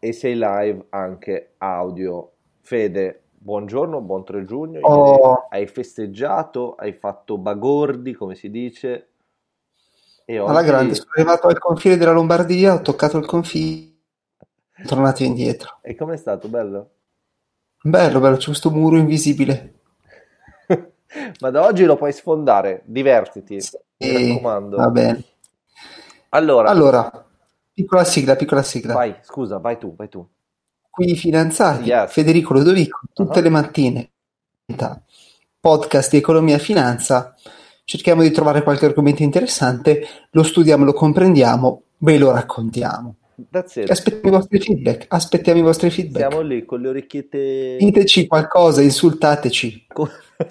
e sei live anche audio. Fede, buongiorno, buon 3 giugno. Oh. Hai festeggiato, hai fatto bagordi, come si dice. E oggi... Alla grande, sono arrivato al confine della Lombardia, ho toccato il confine, sono tornato indietro. E com'è stato? Bello? Bello, bello, c'è questo muro invisibile. Ma da oggi lo puoi sfondare, divertiti, sì, mi raccomando. Va bene. Allora, allora, piccola sigla, piccola sigla. Vai, scusa, vai tu, vai tu. Qui fidanzati, yes. Federico Lodovico, tutte uh-huh. le mattine, podcast di economia e finanza, cerchiamo di trovare qualche argomento interessante, lo studiamo, lo comprendiamo, ve lo raccontiamo. Aspettiamo i vostri feedback. Aspettiamo i vostri feedback. Siamo lì con le orecchiette. Diteci qualcosa, insultateci.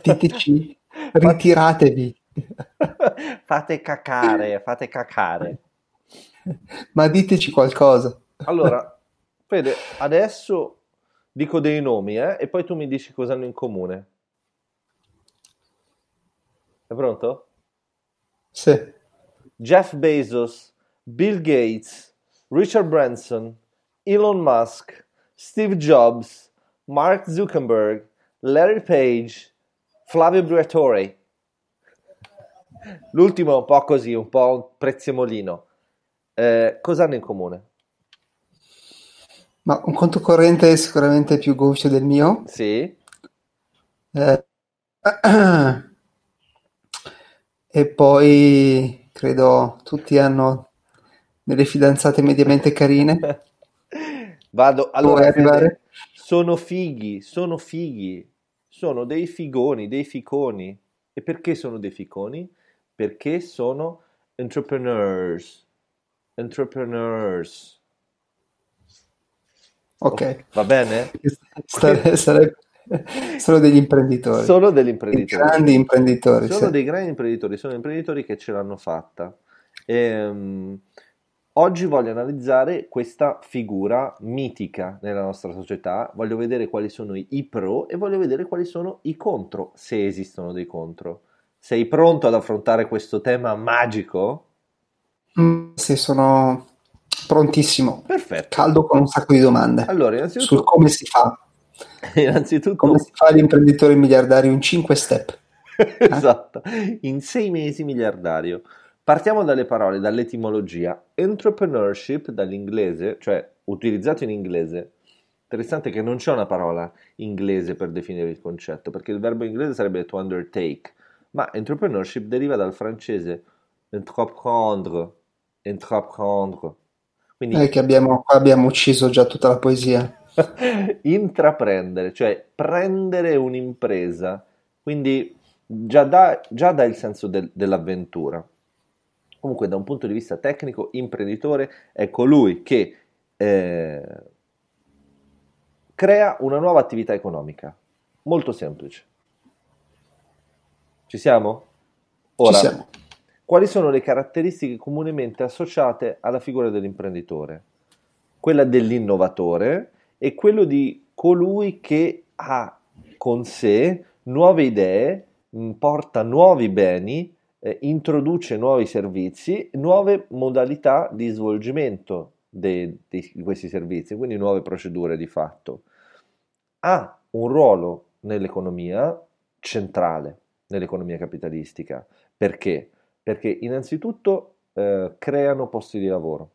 Diteci, ritiratevi. fate cacare, fate cacare. Ma diteci qualcosa. Allora, Fede, adesso dico dei nomi eh, e poi tu mi dici cosa hanno in comune. È pronto? Sì. Jeff Bezos, Bill Gates, Richard Branson, Elon Musk, Steve Jobs, Mark Zuckerberg, Larry Page, Flavio Briatore. L'ultimo è un po' così, un po' prezzemolino. Eh, cosa hanno in comune? Ma un conto corrente è sicuramente più gonfio del mio. Sì. Eh, e poi credo tutti hanno delle fidanzate mediamente carine. Vado, allora, sono fighi, sono fighi, sono dei figoni, dei ficoni. E perché sono dei ficoni? Perché sono entrepreneurs. Entrepreneurs. Ok. Va bene? Stare, sarebbe... Sono degli imprenditori. Sono degli imprenditori. Dei grandi imprenditori. Sono sì. dei grandi imprenditori, sono imprenditori che ce l'hanno fatta. E, um, oggi voglio analizzare questa figura mitica nella nostra società, voglio vedere quali sono i pro e voglio vedere quali sono i contro, se esistono dei contro. Sei pronto ad affrontare questo tema magico? Mm, sì, sono prontissimo. Perfetto. Caldo con un sacco di domande. Allora, innanzitutto... Su come si fa. innanzitutto... Come si fa l'imprenditore miliardario in 5 step. esatto, in 6 mesi miliardario. Partiamo dalle parole, dall'etimologia. Entrepreneurship dall'inglese, cioè utilizzato in inglese. Interessante che non c'è una parola inglese per definire il concetto, perché il verbo inglese sarebbe to undertake, ma entrepreneurship deriva dal francese entreprendre, entreprendre. Quindi, è che abbiamo, abbiamo ucciso già tutta la poesia. intraprendere, cioè prendere un'impresa, quindi già dà, già dà il senso del, dell'avventura. Comunque, da un punto di vista tecnico, imprenditore è colui che eh, crea una nuova attività economica. Molto semplice. Ci siamo? Ora, Ci siamo. Quali sono le caratteristiche comunemente associate alla figura dell'imprenditore? Quella dell'innovatore e quello di colui che ha con sé nuove idee, porta nuovi beni, eh, introduce nuovi servizi, nuove modalità di svolgimento di questi servizi, quindi nuove procedure di fatto. Ha un ruolo nell'economia centrale nell'economia capitalistica. Perché? Perché innanzitutto eh, creano posti di lavoro,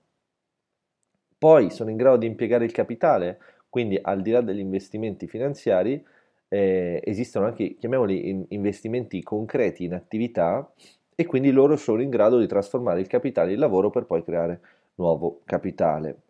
poi sono in grado di impiegare il capitale, quindi al di là degli investimenti finanziari eh, esistono anche, chiamiamoli, investimenti concreti in attività e quindi loro sono in grado di trasformare il capitale in lavoro per poi creare nuovo capitale.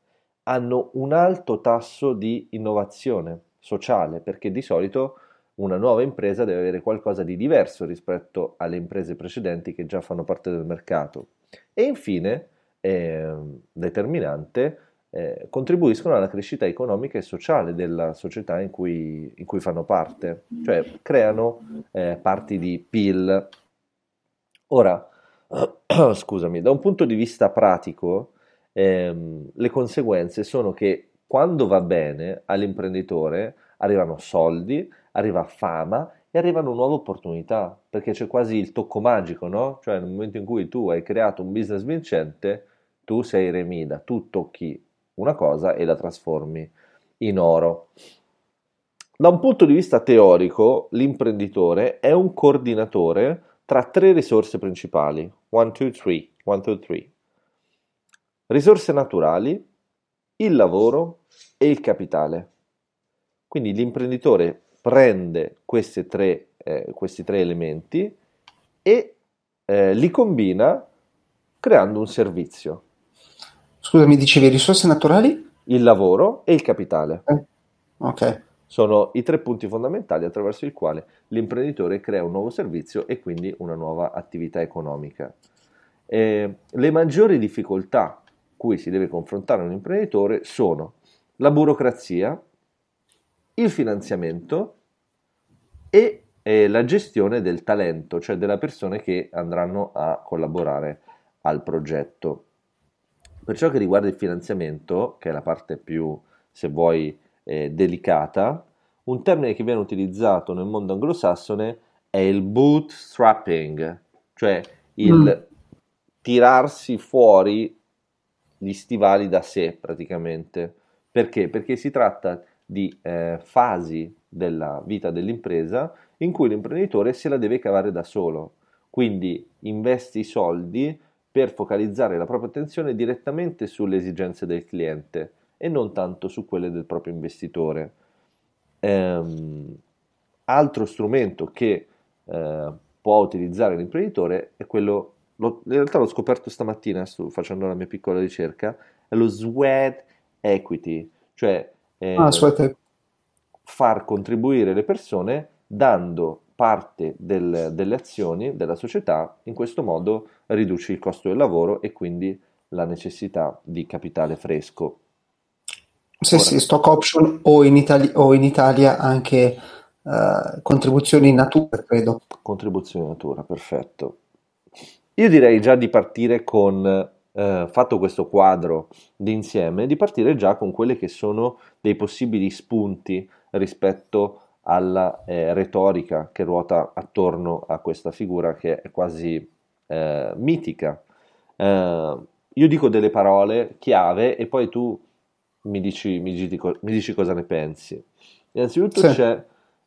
Hanno un alto tasso di innovazione sociale perché di solito una nuova impresa deve avere qualcosa di diverso rispetto alle imprese precedenti che già fanno parte del mercato. E infine, eh, determinante, eh, contribuiscono alla crescita economica e sociale della società in cui, in cui fanno parte, cioè creano eh, parti di PIL. Ora, scusami, da un punto di vista pratico, ehm, le conseguenze sono che quando va bene all'imprenditore arrivano soldi, arriva fama e arrivano nuove opportunità, perché c'è quasi il tocco magico, no? Cioè nel momento in cui tu hai creato un business vincente, tu sei Remida, tu tocchi una cosa e la trasformi in oro. Da un punto di vista teorico, l'imprenditore è un coordinatore tra tre risorse principali. One, two, three. One, two, three. Risorse naturali, il lavoro e il capitale. Quindi l'imprenditore prende tre, eh, questi tre elementi e eh, li combina creando un servizio. Scusa, mi dicevi risorse naturali? Il lavoro e il capitale. Eh, ok. Sono i tre punti fondamentali attraverso il quale l'imprenditore crea un nuovo servizio e quindi una nuova attività economica. Eh, le maggiori difficoltà cui si deve confrontare un imprenditore sono la burocrazia, il finanziamento e eh, la gestione del talento, cioè delle persone che andranno a collaborare al progetto. Per ciò che riguarda il finanziamento, che è la parte più, se vuoi, eh, delicata, un termine che viene utilizzato nel mondo anglosassone è il bootstrapping, cioè il mm. tirarsi fuori gli stivali da sé praticamente. Perché? Perché si tratta di eh, fasi della vita dell'impresa in cui l'imprenditore se la deve cavare da solo, quindi investe i soldi per focalizzare la propria attenzione direttamente sulle esigenze del cliente e non tanto su quelle del proprio investitore. Ehm, altro strumento che eh, può utilizzare l'imprenditore è quello, lo, in realtà l'ho scoperto stamattina sto facendo la mia piccola ricerca, è lo sweat equity, cioè eh, ah, far contribuire le persone dando parte del, delle azioni della società, in questo modo riduci il costo del lavoro e quindi la necessità di capitale fresco. Sì, Ora, sì, stock option o in, Itali- o in Italia anche uh, contribuzioni in natura, credo. Contribuzioni in natura, perfetto. Io direi già di partire con eh, fatto questo quadro d'insieme, di partire già con quelli che sono dei possibili spunti rispetto alla eh, retorica che ruota attorno a questa figura che è quasi eh, mitica. Eh, io dico delle parole chiave e poi tu mi dici, mi dici, mi dici cosa ne pensi. Innanzitutto sì. c'è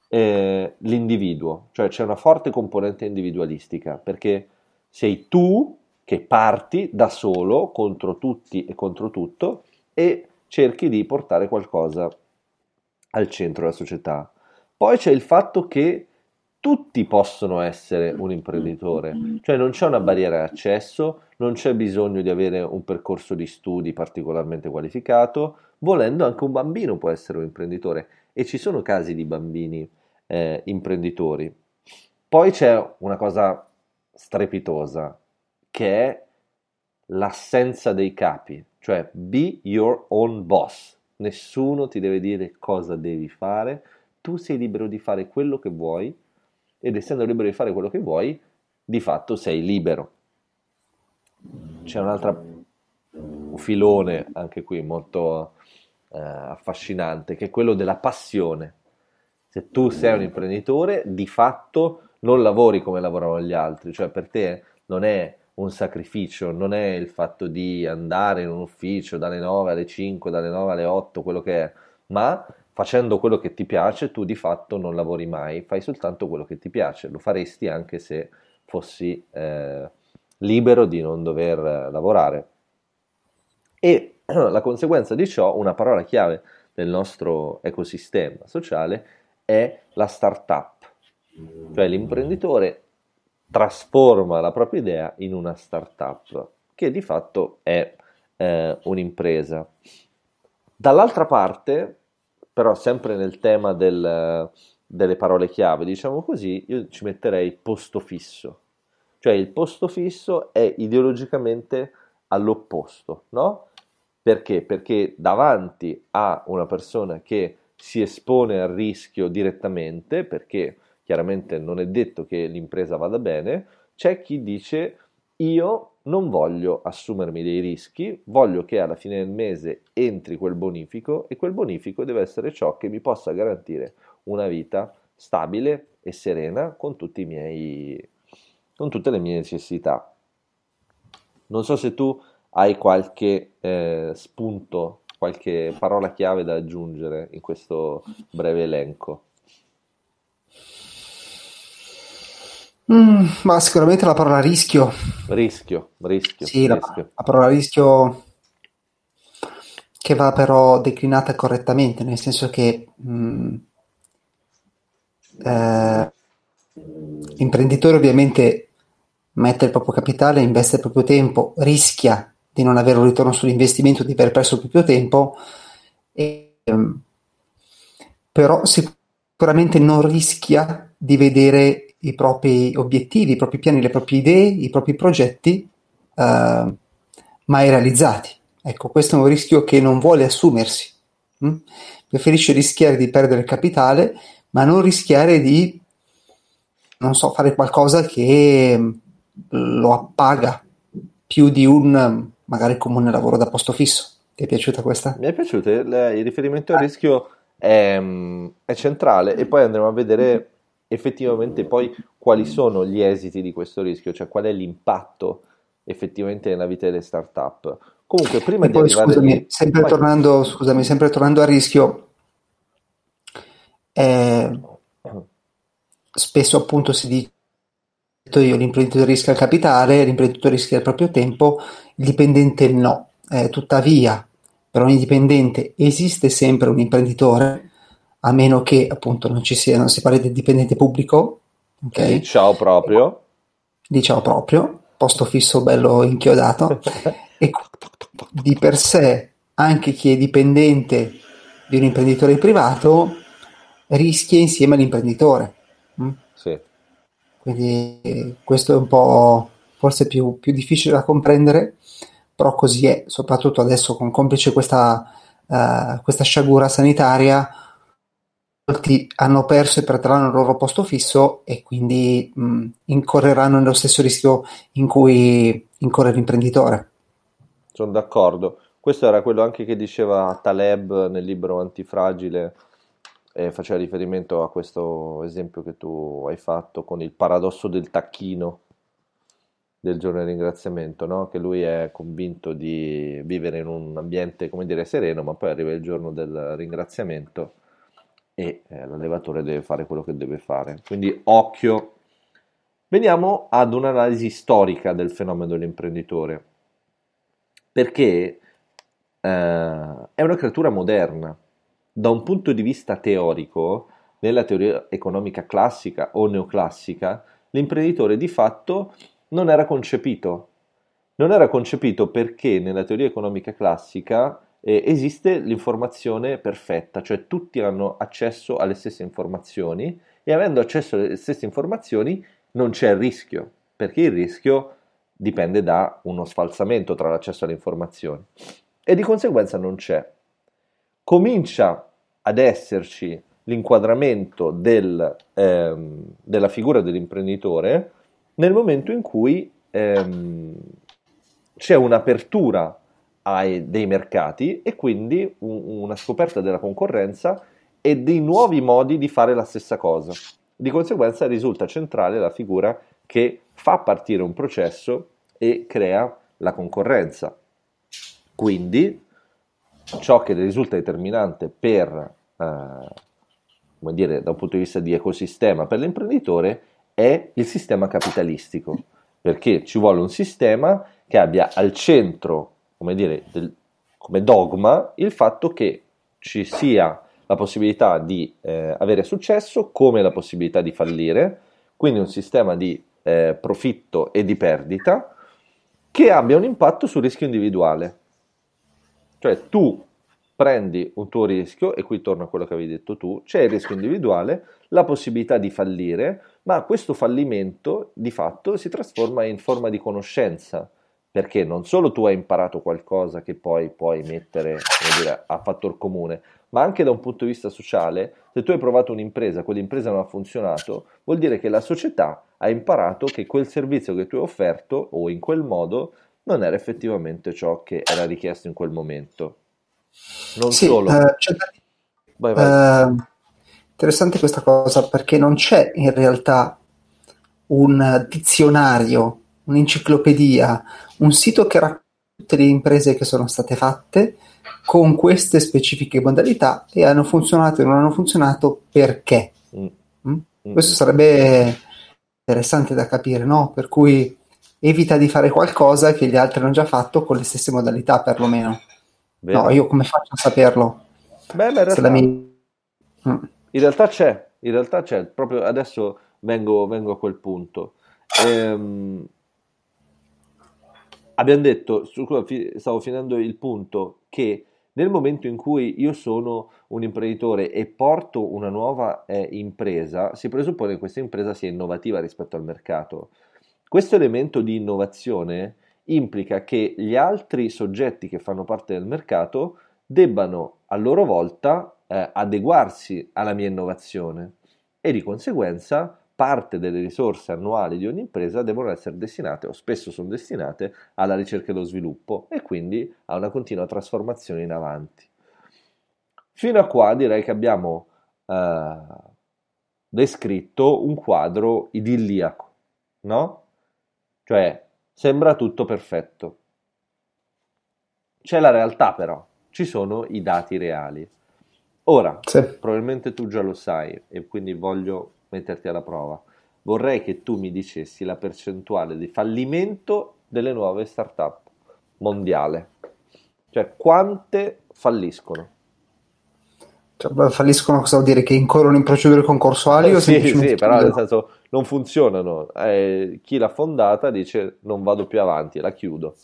eh, l'individuo, cioè c'è una forte componente individualistica, perché sei tu che parti da solo contro tutti e contro tutto e cerchi di portare qualcosa al centro della società. Poi c'è il fatto che tutti possono essere un imprenditore, cioè non c'è una barriera d'accesso, non c'è bisogno di avere un percorso di studi particolarmente qualificato, volendo anche un bambino può essere un imprenditore e ci sono casi di bambini eh, imprenditori. Poi c'è una cosa strepitosa, che è l'assenza dei capi, cioè be your own boss. Nessuno ti deve dire cosa devi fare, tu sei libero di fare quello che vuoi ed essendo libero di fare quello che vuoi, di fatto sei libero. C'è un altro filone, anche qui molto eh, affascinante, che è quello della passione. Se tu sei un imprenditore, di fatto non lavori come lavorano gli altri, cioè per te non è un sacrificio, non è il fatto di andare in un ufficio dalle 9 alle 5, dalle 9 alle 8, quello che è, ma facendo quello che ti piace tu di fatto non lavori mai, fai soltanto quello che ti piace, lo faresti anche se fossi eh, libero di non dover lavorare. E la conseguenza di ciò, una parola chiave del nostro ecosistema sociale è la startup, cioè l'imprenditore trasforma la propria idea in una startup, che di fatto è eh, un'impresa. Dall'altra parte, però sempre nel tema del, delle parole chiave, diciamo così, io ci metterei posto fisso. Cioè il posto fisso è ideologicamente all'opposto, no? Perché? Perché davanti a una persona che si espone al rischio direttamente, perché chiaramente non è detto che l'impresa vada bene, c'è chi dice io non voglio assumermi dei rischi, voglio che alla fine del mese entri quel bonifico e quel bonifico deve essere ciò che mi possa garantire una vita stabile e serena con, miei, con tutte le mie necessità. Non so se tu hai qualche eh, spunto qualche parola chiave da aggiungere in questo breve elenco? Mm, ma sicuramente la parola rischio. Rischio, rischio. Sì, rischio. La, la, parola rischio che va però declinata correttamente, nel senso che mm, eh, l'imprenditore ovviamente mette il proprio capitale, investe il proprio tempo, rischia di non avere un ritorno sull'investimento, di aver perso il proprio tempo, e, um, però sicuramente non rischia di vedere i propri obiettivi, i propri piani, le proprie idee, i propri progetti uh, mai realizzati. Ecco, questo è un rischio che non vuole assumersi. Hm? Preferisce rischiare di perdere capitale, ma non rischiare di, non so, fare qualcosa che lo appaga più di un magari comune lavoro da posto fisso. Ti è piaciuta questa? Mi è piaciuta, il riferimento al rischio è, è centrale e poi andremo a vedere effettivamente poi quali sono gli esiti di questo rischio, cioè qual è l'impatto effettivamente nella vita delle start-up. Comunque, prima e di poi, scusami, lì, sempre, poi... tornando, scusami, sempre tornando al rischio, eh, spesso appunto si dice io l'imprenditore rischia il capitale, l'imprenditore rischia il proprio tempo, il dipendente no. Eh, tuttavia, per ogni dipendente esiste sempre un imprenditore, a meno che appunto non ci sia, non si parli del dipendente pubblico. Okay? Ciao proprio. Diciamo proprio, posto fisso bello inchiodato. e di per sé, anche chi è dipendente di un imprenditore privato rischia insieme all'imprenditore. Mm? Sì. Quindi questo è un po' forse più, più difficile da comprendere, però così è, soprattutto adesso con complice questa, uh, questa sciagura sanitaria, molti hanno perso e perderanno il loro posto fisso e quindi mh, incorreranno nello stesso rischio in cui incorre l'imprenditore. Sono d'accordo. Questo era quello anche che diceva Taleb nel libro Antifragile eh, faceva riferimento a questo esempio che tu hai fatto con il paradosso del tacchino del giorno del ringraziamento, no? che lui è convinto di vivere in un ambiente, come dire, sereno, ma poi arriva il giorno del ringraziamento e eh, l'allevatore deve fare quello che deve fare. Quindi occhio. Veniamo ad un'analisi storica del fenomeno dell'imprenditore, perché eh, è una creatura moderna, da un punto di vista teorico, nella teoria economica classica o neoclassica, l'imprenditore di fatto non era concepito. Non era concepito perché nella teoria economica classica eh, esiste l'informazione perfetta, cioè tutti hanno accesso alle stesse informazioni e avendo accesso alle stesse informazioni non c'è il rischio, perché il rischio dipende da uno sfalsamento tra l'accesso alle informazioni e di conseguenza non c'è. Comincia ad esserci l'inquadramento del, ehm, della figura dell'imprenditore nel momento in cui ehm, c'è un'apertura ai, dei mercati e quindi un, una scoperta della concorrenza e dei nuovi modi di fare la stessa cosa. Di conseguenza risulta centrale la figura che fa partire un processo e crea la concorrenza. Quindi ciò che risulta determinante per eh, come dire, da un punto di vista di ecosistema per l'imprenditore è il sistema capitalistico, perché ci vuole un sistema che abbia al centro, come dire, del, come dogma il fatto che ci sia la possibilità di eh, avere successo come la possibilità di fallire, quindi un sistema di eh, profitto e di perdita che abbia un impatto sul rischio individuale. Cioè tu prendi un tuo rischio, e qui torno a quello che avevi detto tu, c'è il rischio individuale, la possibilità di fallire, ma questo fallimento di fatto si trasforma in forma di conoscenza, perché non solo tu hai imparato qualcosa che poi puoi mettere dire, a fattor comune, ma anche da un punto di vista sociale, se tu hai provato un'impresa, quell'impresa non ha funzionato, vuol dire che la società ha imparato che quel servizio che tu hai offerto o in quel modo non era effettivamente ciò che era richiesto in quel momento. Non sì, solo. Eh, vai, vai. Eh, interessante questa cosa perché non c'è in realtà un dizionario, un'enciclopedia, un sito che tutte le imprese che sono state fatte con queste specifiche modalità e hanno funzionato e non hanno funzionato perché. Mm. Mm? mm. Questo sarebbe interessante da capire, no? Per cui evita di fare qualcosa che gli altri hanno già fatto con le stesse modalità, perlomeno. Vero. No, io come faccio a saperlo? Beh, ma in, realtà, mia... mm. in realtà c'è, in realtà c'è, proprio adesso vengo, vengo a quel punto. Ehm, abbiamo detto, stavo finendo il punto, che nel momento in cui io sono un imprenditore e porto una nuova eh, impresa, si presuppone che questa impresa sia innovativa rispetto al mercato. Questo elemento di innovazione implica che gli altri soggetti che fanno parte del mercato debbano a loro volta eh, adeguarsi alla mia innovazione e di conseguenza parte delle risorse annuali di ogni impresa devono essere destinate, o spesso sono destinate, alla ricerca e allo sviluppo e quindi a una continua trasformazione in avanti. Fino a qua direi che abbiamo eh, descritto un quadro idilliaco, no? Cioè, sembra tutto perfetto. C'è la realtà però, ci sono i dati reali. Ora, sì. probabilmente tu già lo sai e quindi voglio metterti alla prova. Vorrei che tu mi dicessi la percentuale di fallimento delle nuove startup mondiale. Cioè, quante falliscono? Cioè, falliscono cosa vuol dire? Che incorrono in procedure concorsuali? Eh, sì, sì, però nel senso non funzionano. Eh, chi l'ha fondata dice non vado più avanti, la chiudo.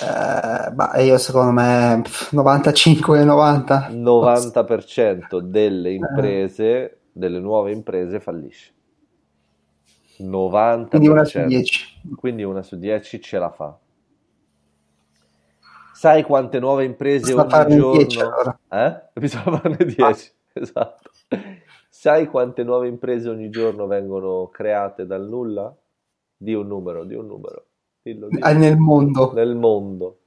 Eh, bah, io secondo me 95-90 90% delle imprese delle nuove imprese fallisce. 90%. Quindi una su 10. Quindi una su 10 ce la fa. Sai quante nuove imprese Bisogna ogni giorno... 10, allora. eh? Bisogna farne 10, ah. esatto. Sai quante nuove imprese ogni giorno vengono create dal nulla? Di un numero, di un numero. Dillo, dillo. Ah, nel mondo. Nel mondo.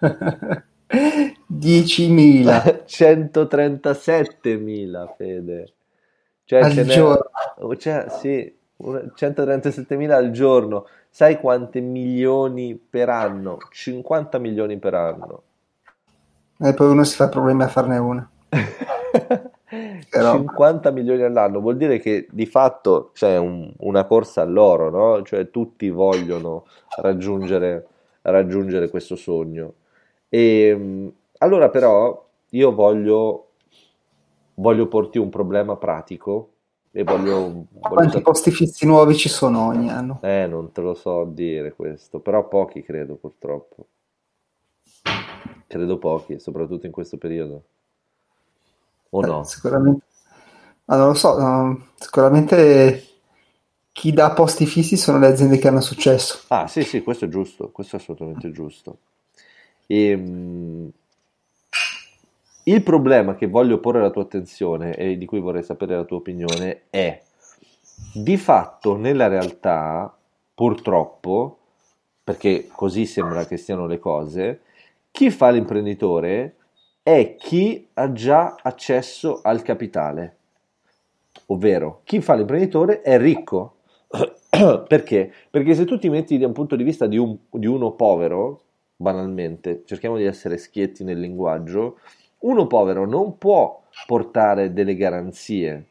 10.000. 137.000, Fede. Cioè, al giorno. Cioè, sì, 137.000 al giorno. Sai quante milioni per anno? 50 milioni per anno. E poi uno si fa problemi a farne una. Però... 50 milioni all'anno vuol dire che di fatto c'è un, una corsa all'oro, no? Cioè tutti vogliono raggiungere, raggiungere questo sogno. E ehm, allora però io voglio voglio porti un problema pratico e voglio... voglio Quanti sapere... posti fissi nuovi ci sono ogni anno? Eh, non te lo so dire questo, però pochi credo purtroppo. Credo pochi, soprattutto in questo periodo. O eh, no? Sicuramente. Non lo so, no, sicuramente chi dà posti fissi sono le aziende che hanno successo. Ah, sì, sì, questo è giusto, questo è assolutamente giusto. E, ehm, il problema che voglio porre alla tua attenzione e di cui vorrei sapere la tua opinione è, di fatto nella realtà, purtroppo, perché così sembra che stiano le cose, chi fa l'imprenditore è chi ha già accesso al capitale. Ovvero, chi fa l'imprenditore è ricco. Perché? Perché se tu ti metti da un punto di vista di, un, di uno povero, banalmente, cerchiamo di essere schietti nel linguaggio, uno povero non può portare delle garanzie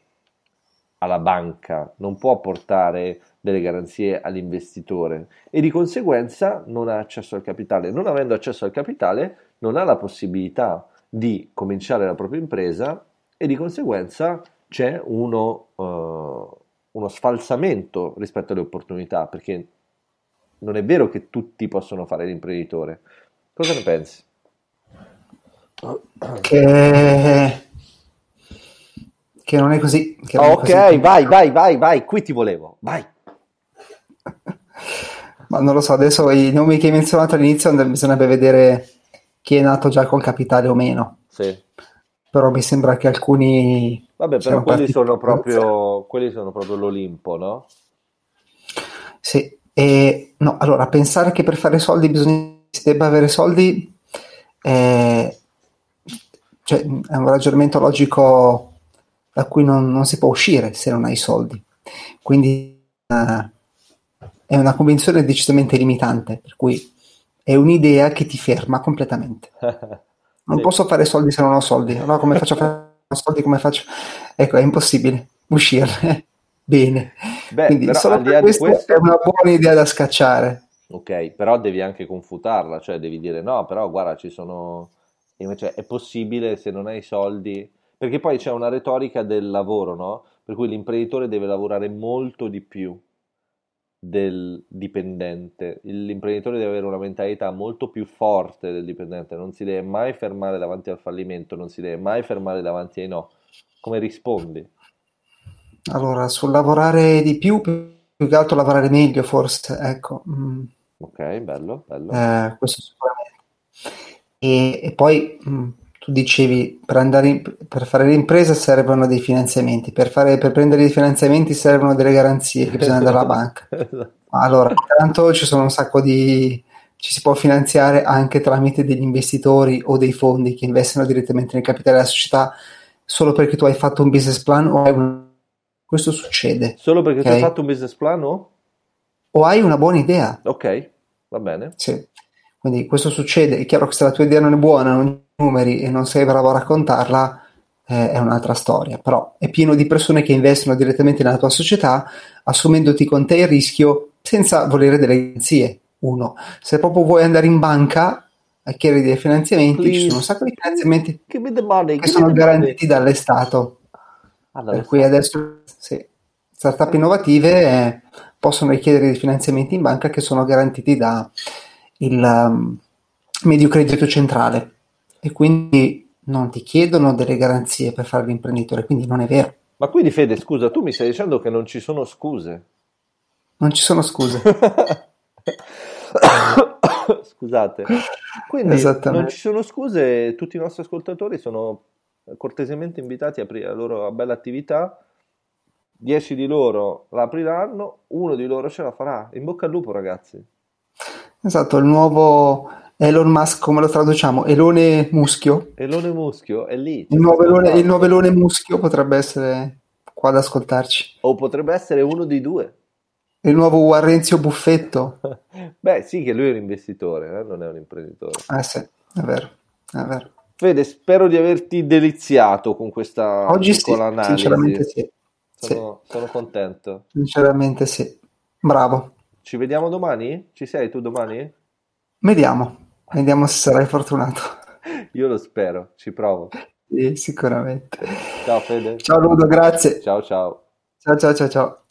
alla banca, non può portare delle garanzie all'investitore e di conseguenza non ha accesso al capitale. Non avendo accesso al capitale non ha la possibilità di cominciare la propria impresa e di conseguenza c'è uno, uh, uno sfalsamento rispetto alle opportunità perché non è vero che tutti possono fare l'imprenditore. Cosa ne pensi? Che, che non è così. Non ok, è così. vai, vai, vai, vai, qui ti volevo, vai. Ma non lo so, adesso i nomi che hai menzionato all'inizio bisognerebbe vedere chi è nato già col capitale o meno. Sì. Però mi sembra che alcuni... Vabbè, però quelli sono, proprio, quelli sono proprio l'Olimpo, no? Sì, e no, allora pensare che per fare soldi bisogna si debba avere soldi è, cioè, è un ragionamento logico da cui non, non, si può uscire se non hai soldi. Quindi uh, è una convinzione decisamente limitante, per cui è un'idea che ti ferma completamente. Non sì. posso fare soldi se non ho soldi. Allora come faccio a fare soldi? Come faccio? Ecco, è impossibile uscirne bene. Beh, Quindi solo per questo, questo è una buona idea da scacciare. Ok, però devi anche confutarla, cioè devi dire no, però guarda, ci sono... Invece è possibile se non hai soldi... Perché poi c'è una retorica del lavoro, no? Per cui l'imprenditore deve lavorare molto di più del dipendente. L'imprenditore deve avere una mentalità molto più forte del dipendente, non si deve mai fermare davanti al fallimento, non si deve mai fermare davanti ai no. Come rispondi? Allora, sul lavorare di più, più che altro lavorare meglio, forse, ecco. Mm. Ok, bello, bello. Eh, questo sicuramente. E, e poi mh, mm, tu dicevi, per, andare in, per fare l'impresa servono dei finanziamenti, per, fare, per prendere i finanziamenti servono delle garanzie che bisogna andare alla banca. Esatto. Allora, intanto ci sono un sacco di... ci si può finanziare anche tramite degli investitori o dei fondi che investono direttamente nel capitale della società solo perché tu hai fatto un business plan o hai un... Questo succede. Solo perché okay? tu hai fatto un business plan o? O hai una buona idea. Ok, va bene. Sì. Quindi questo succede, è chiaro che se la tua idea non è buona, non hai numeri e non sei bravo a raccontarla, eh, è un'altra storia. Però è pieno di persone che investono direttamente nella tua società, assumendoti con te il rischio senza volere delle garanzie. Uno, se proprio vuoi andare in banca a chiedere dei finanziamenti, Please. ci sono un sacco di finanziamenti money, che sono garantiti money. dall'Estato. Allora, per cui adesso sì, startup innovative eh, possono richiedere dei finanziamenti in banca che sono garantiti da il um, medio credito centrale e quindi non ti chiedono delle garanzie per fare l'imprenditore, quindi non è vero. Ma quindi Fede, scusa, tu mi stai dicendo che non ci sono scuse? Non ci sono scuse. Scusate. Quindi non ci sono scuse, tutti i nostri ascoltatori sono cortesemente invitati a aprire la loro bella attività. Dieci di loro la apriranno, uno di loro ce la farà. In bocca al lupo, ragazzi. Esatto, il nuovo Elon Musk, come lo traduciamo? Elone muschio? Elone muschio, è lì. Il nuovo, elone, il nuovo elone muschio potrebbe essere qua ad ascoltarci. O potrebbe essere uno dei due. Il nuovo Warrenzio Buffetto? Beh, sì, che lui è un investitore, eh? non è un imprenditore. Eh sì, è vero, è vero. Fede, spero di averti deliziato con questa Oggi piccola sì. Sinceramente sì. Sono, sì. sono contento. Sinceramente sì. Bravo. Ci vediamo domani? Ci sei tu domani? Vediamo, vediamo se sarai fortunato. Io lo spero, ci provo. Sì, sicuramente. Ciao Fede. Ciao Ludo, grazie. Ciao ciao. Ciao ciao ciao ciao.